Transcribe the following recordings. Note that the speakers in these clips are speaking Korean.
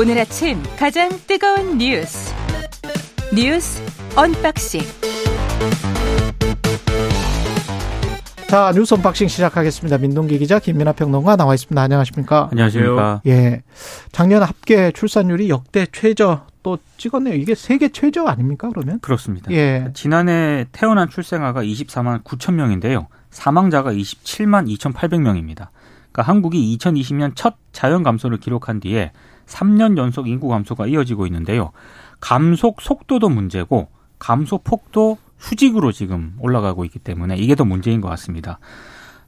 오늘 아침 가장 뜨거운 뉴스 뉴스 unboxing 자 뉴스 unboxing 시작하겠습니다. 민동기 기자 김민아 평론가 나와 있습니다. 안녕하십니까? 안녕하십니까? 예, 작년 합계 출산율이 역대 최저 또 찍었네요. 이게 세계 최저 아닙니까? 그러면? 그렇습니다. 예. 지난해 태어난 출생아가 24만 9천 명인데요. 사망자가 27만 2,800명입니다. 그러니까 한국이 2020년 첫 자연 감소를 기록한 뒤에 3년 연속 인구 감소가 이어지고 있는데요. 감속 속도도 문제고 감소 폭도 수직으로 지금 올라가고 있기 때문에 이게 더 문제인 것 같습니다.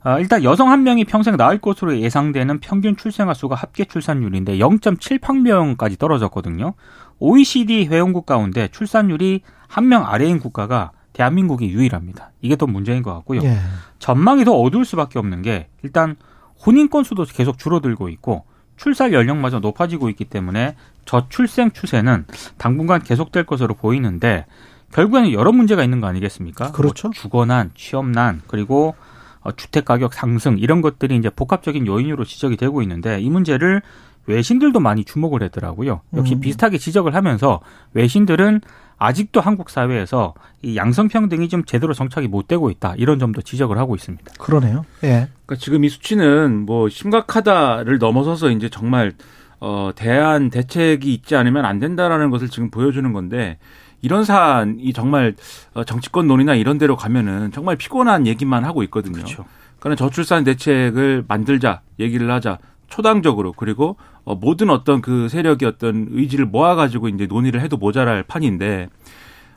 아, 일단 여성 한 명이 평생 낳을 것으로 예상되는 평균 출생아 수가 합계 출산율인데 0.78명까지 떨어졌거든요. OECD 회원국 가운데 출산율이 한 명 아래인 국가가 대한민국이 유일합니다. 이게 더 문제인 것 같고요. 예. 전망이 더 어두울 수밖에 없는 게 일단 혼인 건수도 계속 줄어들고 있고 출산 연령마저 높아지고 있기 때문에 저출생 추세는 당분간 계속될 것으로 보이는데 결국에는 여러 문제가 있는 거 아니겠습니까? 그렇죠. 뭐 주거난, 취업난, 그리고 어, 주택 가격 상승 이런 것들이 이제 복합적인 요인으로 지적이 되고 있는데 이 문제를 외신들도 많이 주목을 했더라고요. 역시 음. 비슷하게 지적을 하면서 외신들은 아직도 한국 사회에서 이 양성평등이 좀 제대로 정착이 못 되고 있다 이런 점도 지적을 하고 있습니다. 그러네요. 예. 그러니까 지금 이 수치는 뭐 심각하다를 넘어서서 이제 정말 어 대안 대책이 있지 않으면 안 된다라는 것을 지금 보여주는 건데 이런 사안이 정말 어, 정치권 논의나 이런 데로 가면은 정말 피곤한 얘기만 하고 있거든요. 그렇죠. 그러니까 저출산 대책을 만들자 얘기를 하자 초당적으로 그리고 어, 모든 어떤 그 세력이 어떤 의지를 모아가지고 이제 논의를 해도 모자랄 판인데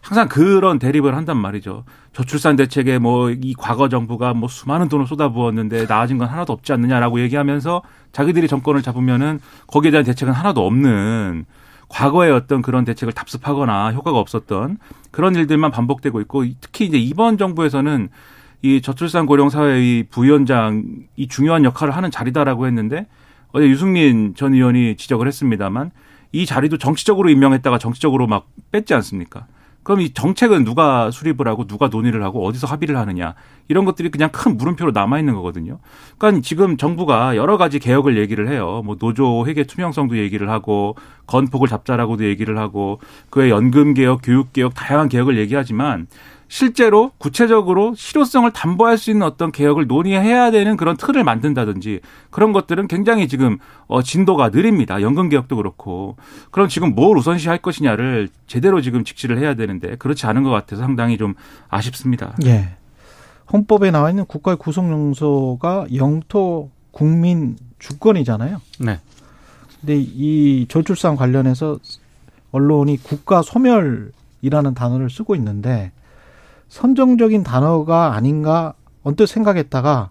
항상 그런 대립을 한단 말이죠. 저출산 대책에 뭐 이 과거 정부가 뭐 수많은 돈을 쏟아부었는데 나아진 건 하나도 없지 않느냐라고 얘기하면서 자기들이 정권을 잡으면은 거기에 대한 대책은 하나도 없는 과거의 어떤 그런 대책을 답습하거나 효과가 없었던 그런 일들만 반복되고 있고 특히 이제 이번 정부에서는 이 저출산 고령 사회의 부위원장이 중요한 역할을 하는 자리다라고 했는데 어제 유승민 전 의원이 지적을 했습니다만 이 자리도 정치적으로 임명했다가 정치적으로 막 뺐지 않습니까? 그럼 이 정책은 누가 수립을 하고 누가 논의를 하고 어디서 합의를 하느냐 이런 것들이 그냥 큰 물음표로 남아 있는 거거든요. 그러니까 지금 정부가 여러 가지 개혁을 얘기를 해요. 뭐 노조 회계 투명성도 얘기를 하고 건폭을 잡자라고도 얘기를 하고 그의 연금 개혁, 교육 개혁 다양한 개혁을 얘기하지만 실제로 구체적으로 실효성을 담보할 수 있는 어떤 개혁을 논의해야 되는 그런 틀을 만든다든지 그런 것들은 굉장히 지금 어 진도가 느립니다. 연금 개혁도 그렇고. 그럼 지금 뭘 우선시할 것이냐를 제대로 지금 직시를 해야 되는데 그렇지 않은 것 같아서 상당히 좀 아쉽습니다. 예. 헌법에 나와 있는 국가의 구성 용소가 영토 국민 주권이잖아요. 네. 근데 이 저출산 관련해서 언론이 국가 소멸이라는 단어를 쓰고 있는데 선정적인 단어가 아닌가 언뜻 생각했다가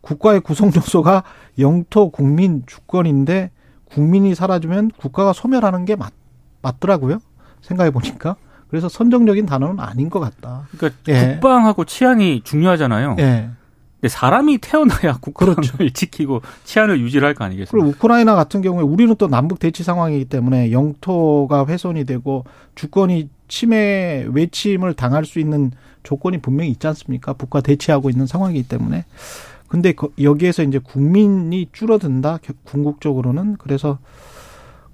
국가의 구성 요소가 영토 국민 주권인데 국민이 사라지면 국가가 소멸하는 게 맞, 맞더라고요. 생각해 보니까. 그래서 선정적인 단어는 아닌 것 같다. 그러니까 예. 국방하고 치안이 중요하잖아요. 예. 근데 사람이 태어나야 국방을 그렇죠. 지키고 치안을 유지를 할 거 아니겠습니까? 그리고 우크라이나 같은 경우에 우리는 또 남북 대치 상황이기 때문에 영토가 훼손이 되고 주권이 침해 외침을 당할 수 있는 조건이 분명히 있지 않습니까? 북과 대치하고 있는 상황이기 때문에. 근데 거- 여기에서 이제 국민이 줄어든다. 겨- 궁극적으로는 그래서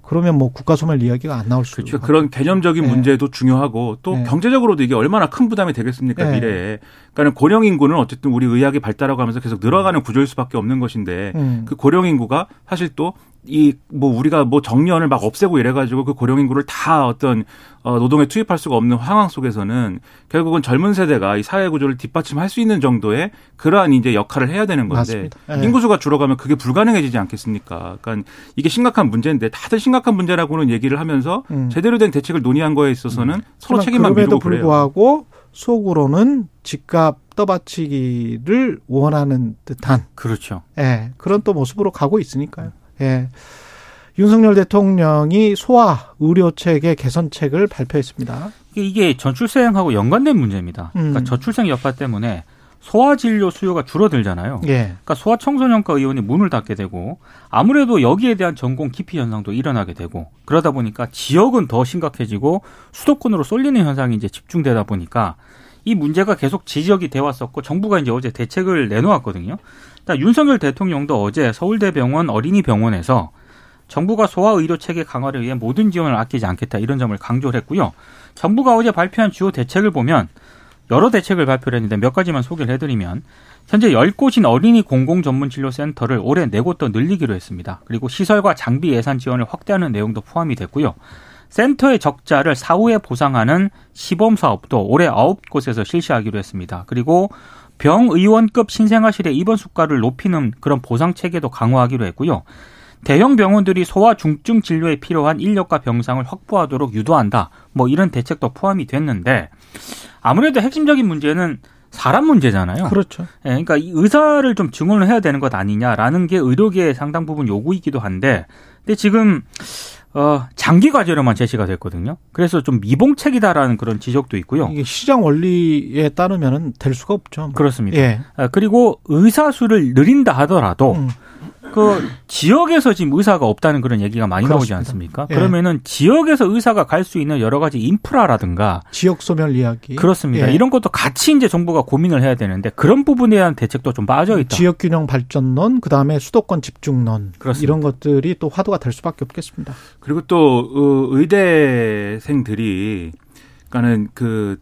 그러면 뭐 국가 소멸 이야기가 안 나올 수 그렇죠. 그런 개념적인 네. 문제도 중요하고 또 네. 경제적으로도 이게 얼마나 큰 부담이 되겠습니까 네. 미래에. 그러니까 고령 인구는 어쨌든 우리 의학이 발달하고 하면서 계속 늘어가는 구조일 수밖에 없는 것인데 음. 그 고령 인구가 사실 또 이 뭐 우리가 뭐 정년을 막 없애고 이래가지고 그 고령 인구를 다 어떤 어 노동에 투입할 수가 없는 상황 속에서는 결국은 젊은 세대가 이 사회 구조를 뒷받침할 수 있는 정도의 그러한 이제 역할을 해야 되는 건데 맞습니다. 예. 인구수가 줄어가면 그게 불가능해지지 않겠습니까? 그러니까 이게 심각한 문제인데 다들 심각한 문제라고는 얘기를 하면서 음. 제대로 된 대책을 논의한 거에 있어서는 서로 하지만 책임만 미루고 그래요. 속으로는 집값 떠받치기를 원하는 듯한 그렇죠. 예, 그런 또 모습으로 가고 있으니까요. 예. 윤석열 대통령이 소아 의료체계 개선책을 발표했습니다. 이게- 저출생하고 연관된 문제입니다. 그러니까 음. 저출생 여파 때문에 소아 진료 수요가 줄어들잖아요. 예. 그러니까 소아 청소년과 의원이 문을 닫게 되고 아무래도 여기에 대한 전공 기피 현상도 일어나게 되고 그러다 보니까 지역은 더 심각해지고 수도권으로 쏠리는 현상이 이제 집중되다 보니까 이 문제가 계속 지적이 돼 왔었고 정부가 이제 어제 대책을 내놓았거든요. 그러니까 윤석열 대통령도 어제 서울대병원 어린이병원에서 정부가 소아 의료 체계 강화를 위해 모든 지원을 아끼지 않겠다 이런 점을 강조를 했고요. 정부가 어제 발표한 주요 대책을 보면 여러 대책을 발표를 했는데 몇 가지만 소개를 해드리면 현재 10곳인 어린이 공공전문진료센터를 올해 4곳 더 늘리기로 했습니다. 그리고 시설과 장비 예산 지원을 확대하는 내용도 포함이 됐고요. 센터의 적자를 사후에 보상하는 시범 사업도 올해 9곳에서 실시하기로 했습니다. 그리고 병의원급 신생아실의 입원 수가를 높이는 그런 보상 체계도 강화하기로 했고요. 대형 병원들이 소아 중증 진료에 필요한 인력과 병상을 확보하도록 유도한다. 뭐 이런 대책도 포함이 됐는데 아무래도 핵심적인 문제는 사람 문제잖아요. 그렇죠. 예, 그러니까 이 의사를 좀 증원을 해야 되는 것 아니냐라는 게 의료계의 상당 부분 요구이기도 한데, 근데 지금 어, 장기 과제로만 제시가 됐거든요. 그래서 좀 미봉책이다라는 그런 지적도 있고요. 이게 시장 원리에 따르면은 될 수가 없죠. 그렇습니다. 예. 아, 그리고 의사 수를 늘린다 하더라도 음. 그 지역에서 지금 의사가 없다는 그런 얘기가 많이 나오지 그렇습니다. 않습니까? 예. 그러면은 지역에서 의사가 갈 수 있는 여러 가지 인프라라든가 지역 소멸 이야기. 그렇습니다. 예. 이런 것도 같이 이제 정부가 고민을 해야 되는데 그런 부분에 대한 대책도 좀 빠져 있다. 지역 균형 발전론, 그다음에 수도권 집중론 그렇습니다. 이런 것들이 또 화두가 될 수밖에 없겠습니다. 그리고 또 어, 의대생들이 그러니까는 그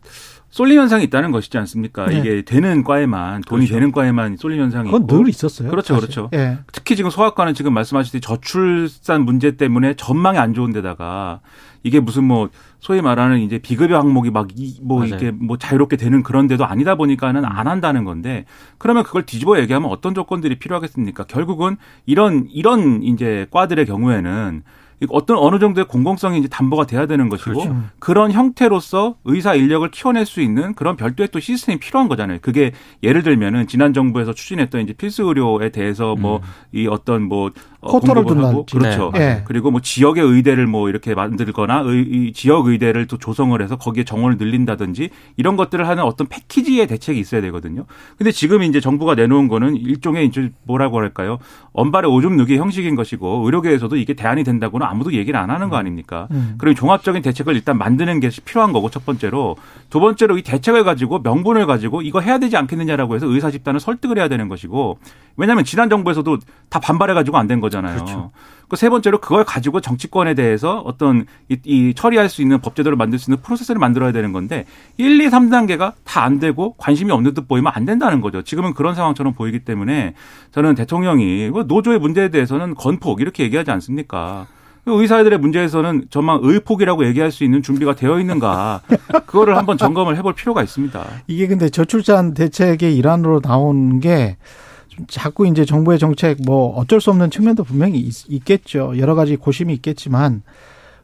쏠림 현상이 있다는 것이지 않습니까? 네. 이게 되는 과에만 돈이 그렇죠. 되는 과에만 쏠림 현상이 그건 있고 늘 있었어요. 그렇죠, 사실. 그렇죠. 예. 특히 지금 소아과는 지금 말씀하셨듯이 저출산 문제 때문에 전망이 안 좋은 데다가 이게 무슨 뭐 소위 말하는 이제 비급여 항목이 막뭐 맞아요. 이게 뭐 자유롭게 되는 그런 데도 아니다 보니까는 안 한다는 건데 그러면 그걸 뒤집어 얘기하면 어떤 조건들이 필요하겠습니까? 결국은 이런 이런 이제 과들의 경우에는 어떤 어느 정도의 공공성이 이제 담보가 돼야 되는 것이고 그렇죠. 그런 형태로서 의사 인력을 키워낼 수 있는 그런 별도의 또 시스템이 필요한 거잖아요. 그게 예를 들면은 지난 정부에서 추진했던 이제 필수 의료에 대해서 뭐이 어떤 뭐 어, 공급을 하고 둔다든지. 그렇죠. 네. 예. 그리고 뭐 지역의 의대를 뭐 이렇게 만들거나 의, 이 지역 의대를 또 조성을 해서 거기에 정원을 늘린다든지 이런 것들을 하는 어떤 패키지의 대책이 있어야 되거든요. 근데 지금 이제 정부가 내놓은 거는 일종의 이제 뭐라고 할까요? 언발의 오줌 누기 형식인 것이고 의료계에서도 이게 대안이 된다고는 아무도 얘기를 안 하는 거 아닙니까? 음. 그럼 종합적인 대책을 일단 만드는 게 필요한 거고 첫 번째로 두 번째로 이 대책을 가지고 명분을 가지고 이거 해야 되지 않겠느냐라고 해서 의사 집단을 설득을 해야 되는 것이고 왜냐하면 지난 정부에서도 다 반발해 가지고 안 된 거잖아요. 그렇죠. 그세 번째로 그걸 가지고 정치권에 대해서 어떤 이, 이 처리할 수 있는 법제도를 만들 수 있는 프로세스를 만들어야 되는 건데 1, 2, 3단계가 다 안 되고 관심이 없는 듯 보이면 안 된다는 거죠. 지금은 그런 상황처럼 보이기 때문에 저는 대통령이 그 노조의 문제에 대해서는 건폭 이렇게 얘기하지 않습니까? 의사들의 문제에서는 정말 의폭이라고 얘기할 수 있는 준비가 되어 있는가 그거를 한번 점검을 해볼 필요가 있습니다. 이게 근데 저출산 대책의 일환으로 나온 게좀 자꾸 이제 정부의 정책 뭐 어쩔 수 없는 측면도 분명히 있, 겠죠 여러 가지 고심이 있겠지만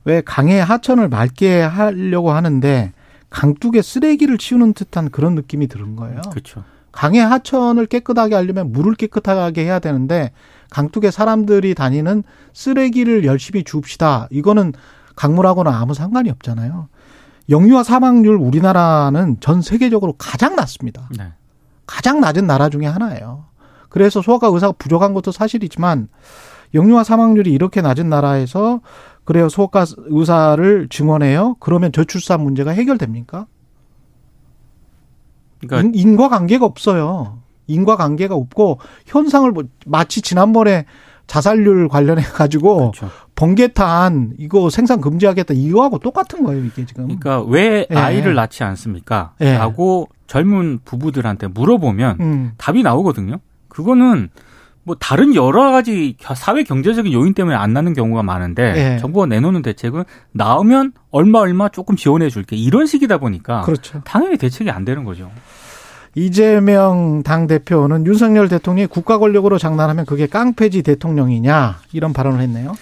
왜 강의 하천을 맑게 하려고 하는데 강둑에 쓰레기를 치우는 듯한 그런 느낌이 드는 거예요. 그렇죠. 강의 하천을 깨끗하게 하려면 물을 깨끗하게 해야 되는데 강둑에 사람들이 다니는 쓰레기를 열심히 줍시다. 이거는 강물하고는 아무 상관이 없잖아요. 영유아 사망률 우리나라는 전 세계적으로 가장 낮습니다. 네. 가장 낮은 나라 중에 하나예요. 그래서 소아과 의사가 부족한 것도 사실이지만 영유아 사망률이 이렇게 낮은 나라에서 그래요 소아과 의사를 증원해요. 그러면 저출산 문제가 해결됩니까? 그러니까 인, 인과관계가 없어요. 인과관계가 없고 현상을 뭐 마치 지난번에 자살률 관련해 가지고 그렇죠. 번개탄 이거 생산 금지하겠다 이거하고 똑같은 거예요 이게 지금. 그러니까 왜 예. 아이를 낳지 않습니까? 예. 라고 젊은 부부들한테 물어보면 음. 답이 나오거든요. 그거는 뭐 다른 여러 가지 사회 경제적인 요인 때문에 안 나는 경우가 많은데 예. 정부가 내놓는 대책은 나오면 얼마 얼마 조금 지원해 줄게 이런 식이다 보니까 그렇죠. 당연히 대책이 안 되는 거죠. 이재명 당 대표는 윤석열 대통령이 국가 권력으로 장난하면 그게 깡패지 대통령이냐 이런 발언을 했네요.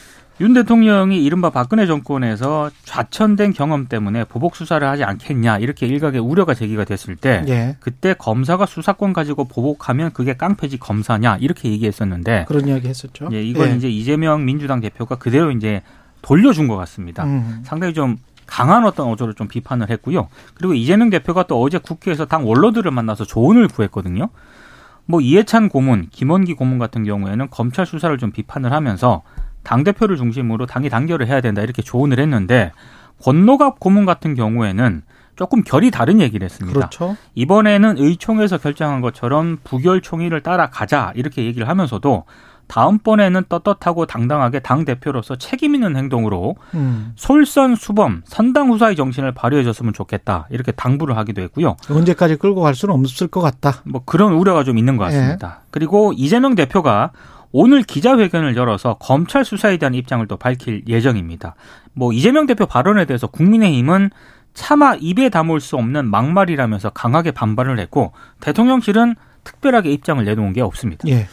윤 대통령이 이른바 박근혜 정권에서 좌천된 경험 때문에 보복 수사를 하지 않겠냐 이렇게 일각의 우려가 제기가 됐을 때 예. 그때 검사가 수사권 가지고 보복하면 그게 깡패지 검사냐 이렇게 얘기했었는데 그런 이야기 했었죠. 예, 이걸 예. 이제 이재명 민주당 대표가 그대로 이제 돌려준 것 같습니다. 음. 상당히 좀 강한 어떤 어조를 좀 비판을 했고요. 그리고 이재명 대표가 또 어제 국회에서 당 원로들을 만나서 조언을 구했거든요. 뭐 이해찬 고문, 김원기 고문 같은 경우에는 검찰 수사를 좀 비판을 하면서 당 대표를 중심으로 당이 단결을 해야 된다 이렇게 조언을 했는데 권노갑 고문 같은 경우에는 조금 결이 다른 얘기를 했습니다. 그렇죠. 이번에는 의총에서 결정한 것처럼 부결 총의를 따라가자 이렇게 얘기를 하면서도 다음번에는 떳떳하고 당당하게 당 대표로서 책임 있는 행동으로 음. 솔선수범 선당 후사의 정신을 발휘해 줬으면 좋겠다 이렇게 당부를 하기도 했고요. 언제까지 끌고 갈 수는 없을 것 같다. 뭐 그런 우려가 좀 있는 것 같습니다. 그리고 이재명 대표가 오늘 기자회견을 열어서 검찰 수사에 대한 입장을 또 밝힐 예정입니다. 뭐 이재명 대표 발언에 대해서 국민의힘은 차마 입에 담을 수 없는 막말이라면서 강하게 반발을 했고 대통령실은 특별하게 입장을 내놓은 게 없습니다. 예.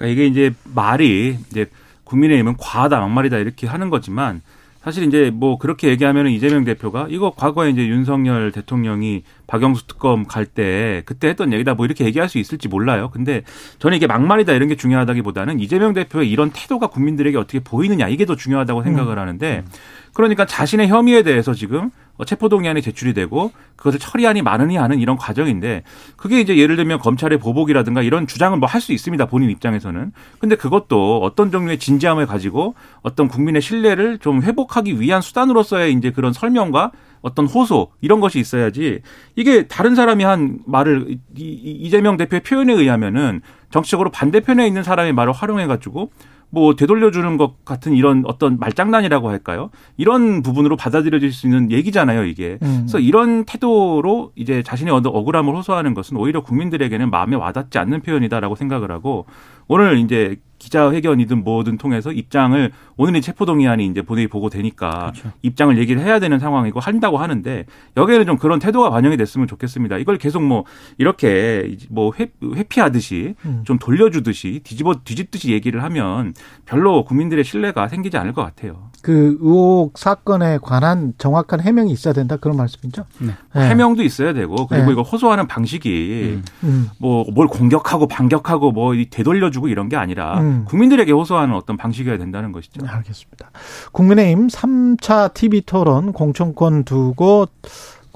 그러니까 이게 이제 말이 이제 국민의힘은 과하다 막말이다 이렇게 하는 거지만 사실 이제 뭐 그렇게 얘기하면 이재명 대표가 이거 과거에 이제 윤석열 대통령이 박영수 특검 갈 때 그때 했던 얘기다 뭐 이렇게 얘기할 수 있을지 몰라요. 근데 저는 이게 막말이다 이런 게 중요하다기보다는 이재명 대표의 이런 태도가 국민들에게 어떻게 보이느냐 이게 더 중요하다고 생각을 하는데 그러니까 자신의 혐의에 대해서 지금 체포동의안이 제출이 되고 그것을 처리안이 많으니 하는 이런 과정인데 그게 이제 예를 들면 검찰의 보복이라든가 이런 주장을 뭐할 수 있습니다. 본인 입장에서는. 근데 그것도 어떤 종류의 진지함을 가지고 어떤 국민의 신뢰를 좀 회복하기 위한 수단으로서의 이제 그런 설명과 어떤 호소 이런 것이 있어야지 이게 다른 사람이 한 말을 이재명 대표의 표현에 의하면은 정치적으로 반대편에 있는 사람의 말을 활용해 가지고 뭐 되돌려주는 것 같은 이런 어떤 말장난이라고 할까요? 이런 부분으로 받아들여질 수 있는 얘기잖아요, 이게. 음. 그래서 이런 태도로 이제 자신의 어떤 억울함을 호소하는 것은 오히려 국민들에게는 마음에 와닿지 않는 표현이다라고 생각을 하고 오늘 이제 기자회견이든 뭐든 통해서 입장을 오늘의 체포동의안이 이제 본회의 보고되니까 그렇죠. 입장을 얘기를 해야 되는 상황이고 한다고 하는데 여기에는 좀 그런 태도가 반영이 됐으면 좋겠습니다. 이걸 계속 뭐 이렇게 뭐 회, 회피하듯이 음. 좀 돌려주듯이 뒤집어 뒤집듯이 얘기를 하면 별로 국민들의 신뢰가 생기지 않을 것 같아요. 그 의혹 사건에 관한 정확한 해명이 있어야 된다 그런 말씀이죠? 네. 네. 해명도 있어야 되고 그리고 네. 이거 호소하는 방식이 음. 뭐뭘 공격하고 반격하고 뭐 되돌려주고 이런 게 아니라 음. 국민들에게 호소하는 어떤 방식이어야 된다는 것이죠. 네, 알겠습니다. 국민의힘 3차 TV 토론 공천권 두고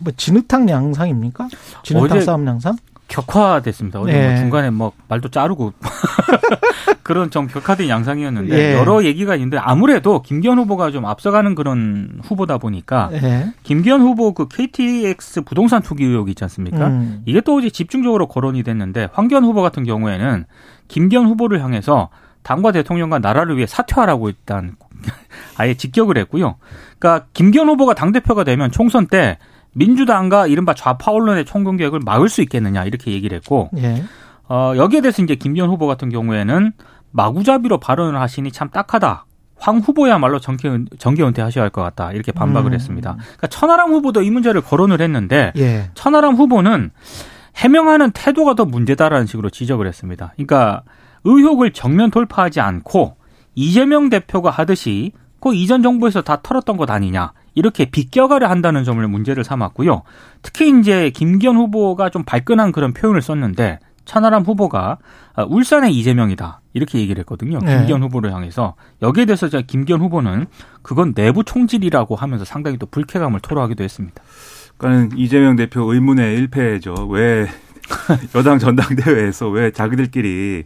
뭐 진흙탕 양상입니까? 진흙탕 싸움 양상? 격화됐습니다. 어제 뭐 네. 뭐 중간에 뭐 말도 자르고 그런 좀 격화된 양상이었는데 네. 여러 얘기가 있는데 아무래도 김기현 후보가 좀 앞서가는 그런 후보다 보니까 네. 김기현 후보 그 KTX 부동산 투기 의혹이 있지 않습니까? 음. 이게 또 이제 집중적으로 거론이 됐는데 황교안 후보 같은 경우에는 김기현 후보를 향해서 당과 대통령과 나라를 위해 사퇴하라고 일단 아예 직격을 했고요. 그러니까 김기현 후보가 당 대표가 되면 총선 때 민주당과 이른바 좌파 언론의 총공격을 막을 수 있겠느냐 이렇게 얘기를 했고 예. 어, 여기에 대해서 이제 김기현 후보 같은 경우에는 마구잡이로 발언을 하시니 참 딱하다. 황 후보야말로 정계, 정계 은퇴하셔야 할 것 같다. 이렇게 반박을 음. 했습니다. 그러니까 천하람 후보도 이 문제를 거론을 했는데 예. 천하람 후보는 해명하는 태도가 더 문제다라는 식으로 지적을 했습니다. 그러니까 의혹을 정면 돌파하지 않고 이재명 대표가 하듯이 그 이전 정부에서 다 털었던 것 아니냐 이렇게 비껴가려 한다는 점을 문제를 삼았고요. 특히 이제 김기현 후보가 좀 발끈한 그런 표현을 썼는데 천하람 후보가 아, 울산의 이재명이다 이렇게 얘기를 했거든요. 네. 김기현 후보를 향해서 여기에 대해서 김기현 후보는 그건 내부 총질이라고 하면서 상당히 또 불쾌감을 토로하기도 했습니다. 그러니까 이재명 대표 의문의 일패죠. 왜 여당 전당대회에서 왜 자기들끼리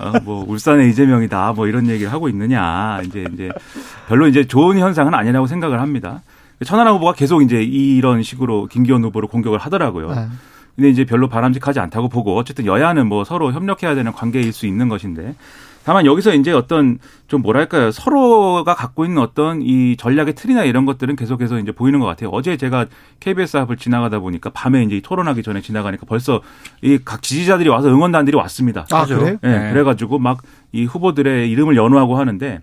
어, 뭐 울산의 이재명이다 뭐 이런 얘기를 하고 있느냐 이제 이제 별로 이제 좋은 현상은 아니라고 생각을 합니다. 천하람 후보가 계속 이제 이런 식으로 김기현 후보를 공격을 하더라고요. 네. 근데 이제 별로 바람직하지 않다고 보고 어쨌든 여야는 뭐 서로 협력해야 되는 관계일 수 있는 것인데 다만 여기서 이제 어떤 좀 뭐랄까요 서로가 갖고 있는 어떤 이 전략의 틀이나 이런 것들은 계속해서 이제 보이는 것 같아요. 어제 제가 KBS 앞을 지나가다 보니까 밤에 이제 토론하기 전에 지나가니까 벌써 이 각 지지자들이 와서 응원단들이 왔습니다. 아 그래? 네, 네. 그래가지고 막 이 후보들의 이름을 연호하고 하는데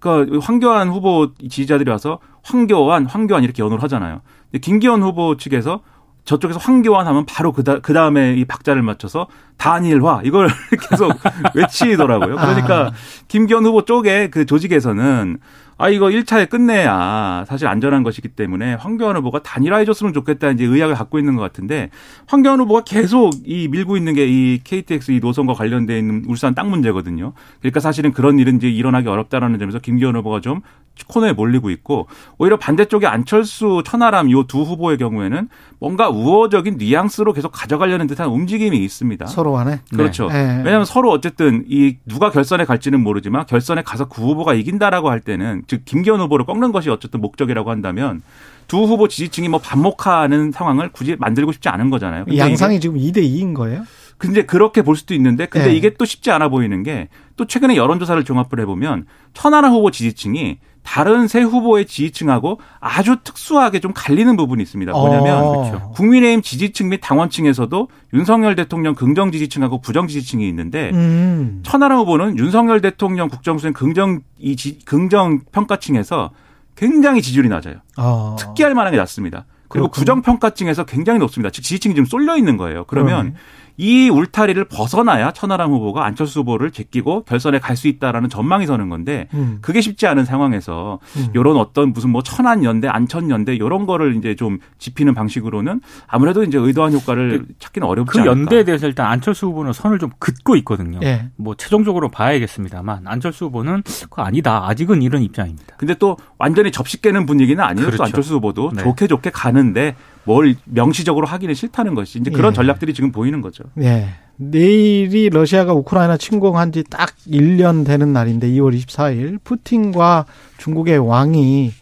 그러니까 황교안 후보 지지자들이 와서 황교안, 황교안 이렇게 연호를 하잖아요. 근데 김기현 후보 측에서 저쪽에서 황교안 하면 바로 그, 다, 그 다음에 이 박자를 맞춰서 단일화 이걸 계속 외치더라고요. 그러니까 아. 김기현 후보 쪽에 그 조직에서는 아 이거 1차에 끝내야 사실 안전한 것이기 때문에 황교안 후보가 단일화해 줬으면 좋겠다 이제 의학을 갖고 있는 것 같은데 황교안 후보가 계속 이 밀고 있는 게 이 KTX 이 노선과 관련돼 있는 울산 땅 문제거든요. 그러니까 사실은 그런 일은 이제 일어나기 어렵다라는 점에서 김기현 후보가 좀 코너에 몰리고 있고 오히려 반대쪽에 안철수, 천하람 요 두 후보의 경우에는 뭔가 우호적인 뉘앙스로 계속 가져가려는 듯한 움직임이 있습니다. 서로 간에 그렇죠. 네. 네. 왜냐하면 서로 어쨌든 이 누가 결선에 갈지는 모르지만 결선에 가서 그 후보가 이긴다라고 할 때는 즉 김기현 후보를 꺾는 것이 어쨌든 목적이라고 한다면 두 후보 지지층이 뭐 반목하는 상황을 굳이 만들고 싶지 않은 거잖아요. 양상이 지금 2대 2인 거예요? 근데 그렇게 볼 수도 있는데 근데 네. 이게 또 쉽지 않아 보이는 게 또 최근에 여론조사를 종합을 해보면 천하람 후보 지지층이 다른 세 후보의 지지층하고 아주 특수하게 좀 갈리는 부분이 있습니다. 뭐냐면 어. 그렇죠. 국민의힘 지지층 및 당원층에서도 윤석열 대통령 긍정 지지층하고 부정 지지층이 있는데 음. 천하람 후보는 윤석열 대통령 국정수행 긍정 이 지- 긍정 평가층에서 굉장히 지지율이 낮아요. 어. 특기할 만한 게 낮습니다. 그리고 그렇군요. 부정 평가층에서 굉장히 높습니다. 즉 지지층이 좀 쏠려 있는 거예요. 그러면 그러네. 이 울타리를 벗어나야 천하람 후보가 안철수 후보를 제끼고 결선에 갈 수 있다라는 전망이 서는 건데 음. 그게 쉽지 않은 상황에서 음. 요런 어떤 무슨 뭐 천안 연대, 안천 연대 요런 거를 이제 좀 짚히는 방식으로는 아무래도 이제 의도한 효과를 찾기는 어렵지 그 않을까. 연대에 대해서 일단 안철수 후보는 선을 좀 긋고 있거든요. 예. 뭐 최종적으로 봐야겠습니다만 안철수 후보는 그거 아니다. 아직은 이런 입장입니다. 근데 또 완전히 접시 깨는 분위기는 아니에요. 또 그렇죠. 안철수 후보도 네. 좋게 좋게 가는데 뭘 명시적으로 하기는 싫다는 것이 이제 그런 예. 전략들이 지금 보이는 거죠. 예. 내일이 러시아가 우크라이나 침공한 지 딱 1년 되는 날인데 2월 24일 푸틴과 중국의 왕이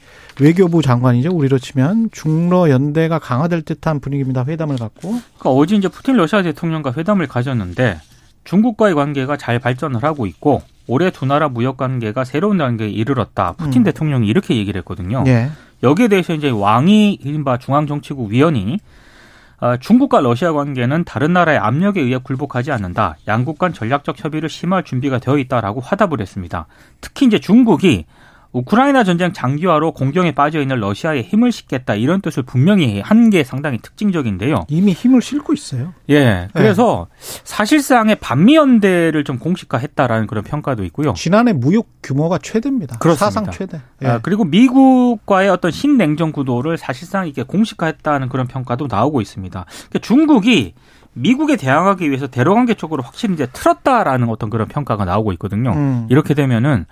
외교부 장관이죠. 우리로 치면 중러 연대가 강화될 듯한 분위기입니다. 회담을 갖고. 그러니까 어제 이제 푸틴 러시아 대통령과 회담을 가졌는데 중국과의 관계가 잘 발전을 하고 있고 올해 두 나라 무역 관계가 새로운 단계에 이르렀다. 푸틴 음. 대통령이 이렇게 얘기를 했거든요. 예. 여기에 대해서 이제 왕이 이른바 중앙정치국 위원이 어, 중국과 러시아 관계는 다른 나라의 압력에 의해 굴복하지 않는다. 양국 간 전략적 협의를 심화할 준비가 되어 있다라고 화답을 했습니다. 특히 이제 중국이 우크라이나 전쟁 장기화로 공경에 빠져 있는 러시아에 힘을 싣겠다 이런 뜻을 분명히 한 게 상당히 특징적인데요. 이미 힘을 싣고 있어요. 예. 그래서 사실상의 반미 연대를 좀 공식화했다라는 그런 평가도 있고요. 지난해 무역 규모가 최대입니다. 그렇습니다. 사상 최대. 예. 아, 그리고 미국과의 어떤 신냉전 구도를 사실상 이게 공식화했다는 그런 평가도 나오고 있습니다. 그러니까 중국이 미국에 대항하기 위해서 대로관계 쪽으로 확실히 이제 틀었다라는 어떤 그런 평가가 나오고 있거든요. 음. 이렇게 되면은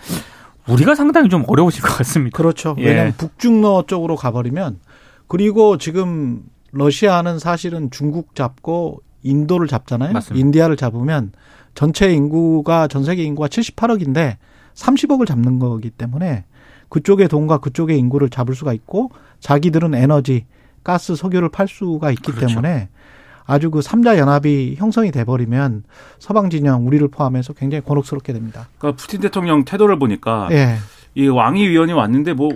우리가 상당히 좀 어려워질 것 같습니다. 그렇죠. 예. 왜냐하면 북중러 쪽으로 가버리면 그리고 지금 러시아는 사실은 중국 잡고 인도를 잡잖아요. 맞습니다. 인디아를 잡으면 전체 인구가 전 세계 인구가 78억인데 30억을 잡는 거기 때문에 그쪽의 돈과 그쪽의 인구를 잡을 수가 있고 자기들은 에너지, 가스, 석유를 팔 수가 있기 그렇죠. 때문에 아주 그 삼자 연합이 형성이 돼 버리면 서방 진영 우리를 포함해서 굉장히 곤혹스럽게 됩니다. 그러니까 푸틴 대통령 태도를 보니까 예. 이 왕위 위원이 왔는데 뭐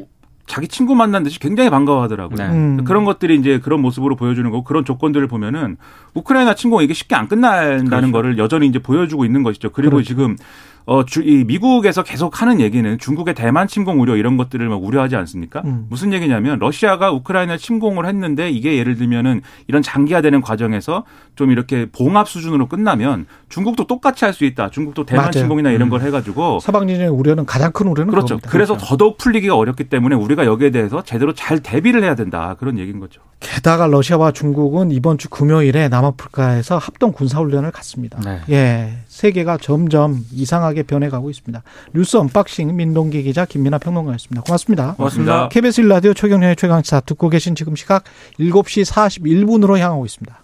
자기 친구 만난 듯이 굉장히 반가워하더라고요. 네. 음. 그런 것들이 이제 그런 모습으로 보여주는 거고 그런 조건들을 보면은 우크라이나 침공 이게 쉽게 안 끝난다는 그렇죠. 거를 여전히 이제 보여주고 있는 것이죠. 그리고 그렇죠. 지금 어, 주, 이 미국에서 계속 하는 얘기는 중국의 대만 침공 우려 이런 것들을 막 우려하지 않습니까? 음. 무슨 얘기냐면 러시아가 우크라이나 침공을 했는데 이게 예를 들면은 이런 장기화되는 과정에서 좀 이렇게 봉합 수준으로 끝나면 중국도 똑같이 할 수 있다. 중국도 대만 맞아요. 침공이나 이런 음. 걸 해가지고 서방 진영의 우려는 가장 큰 우려는 그렇죠. 그겁니다. 그래서 더더욱 풀리기가 어렵기 때문에 우리가 여기에 대해서 제대로 잘 대비를 해야 된다. 그런 얘기인 거죠. 게다가 러시아와 중국은 이번 주 금요일에 남아프리카에서 합동 군사훈련을 갖습니다. 네. 예, 세계가 점점 이상하게 변해가고 있습니다. 뉴스 unboxing 민동기 기자 김민아 평론가였습니다. 고맙습니다. 고맙습니다. KBS 1라디오 최경영의 최강시사 듣고 계신 지금 시각 7시 41분으로 향하고 있습니다.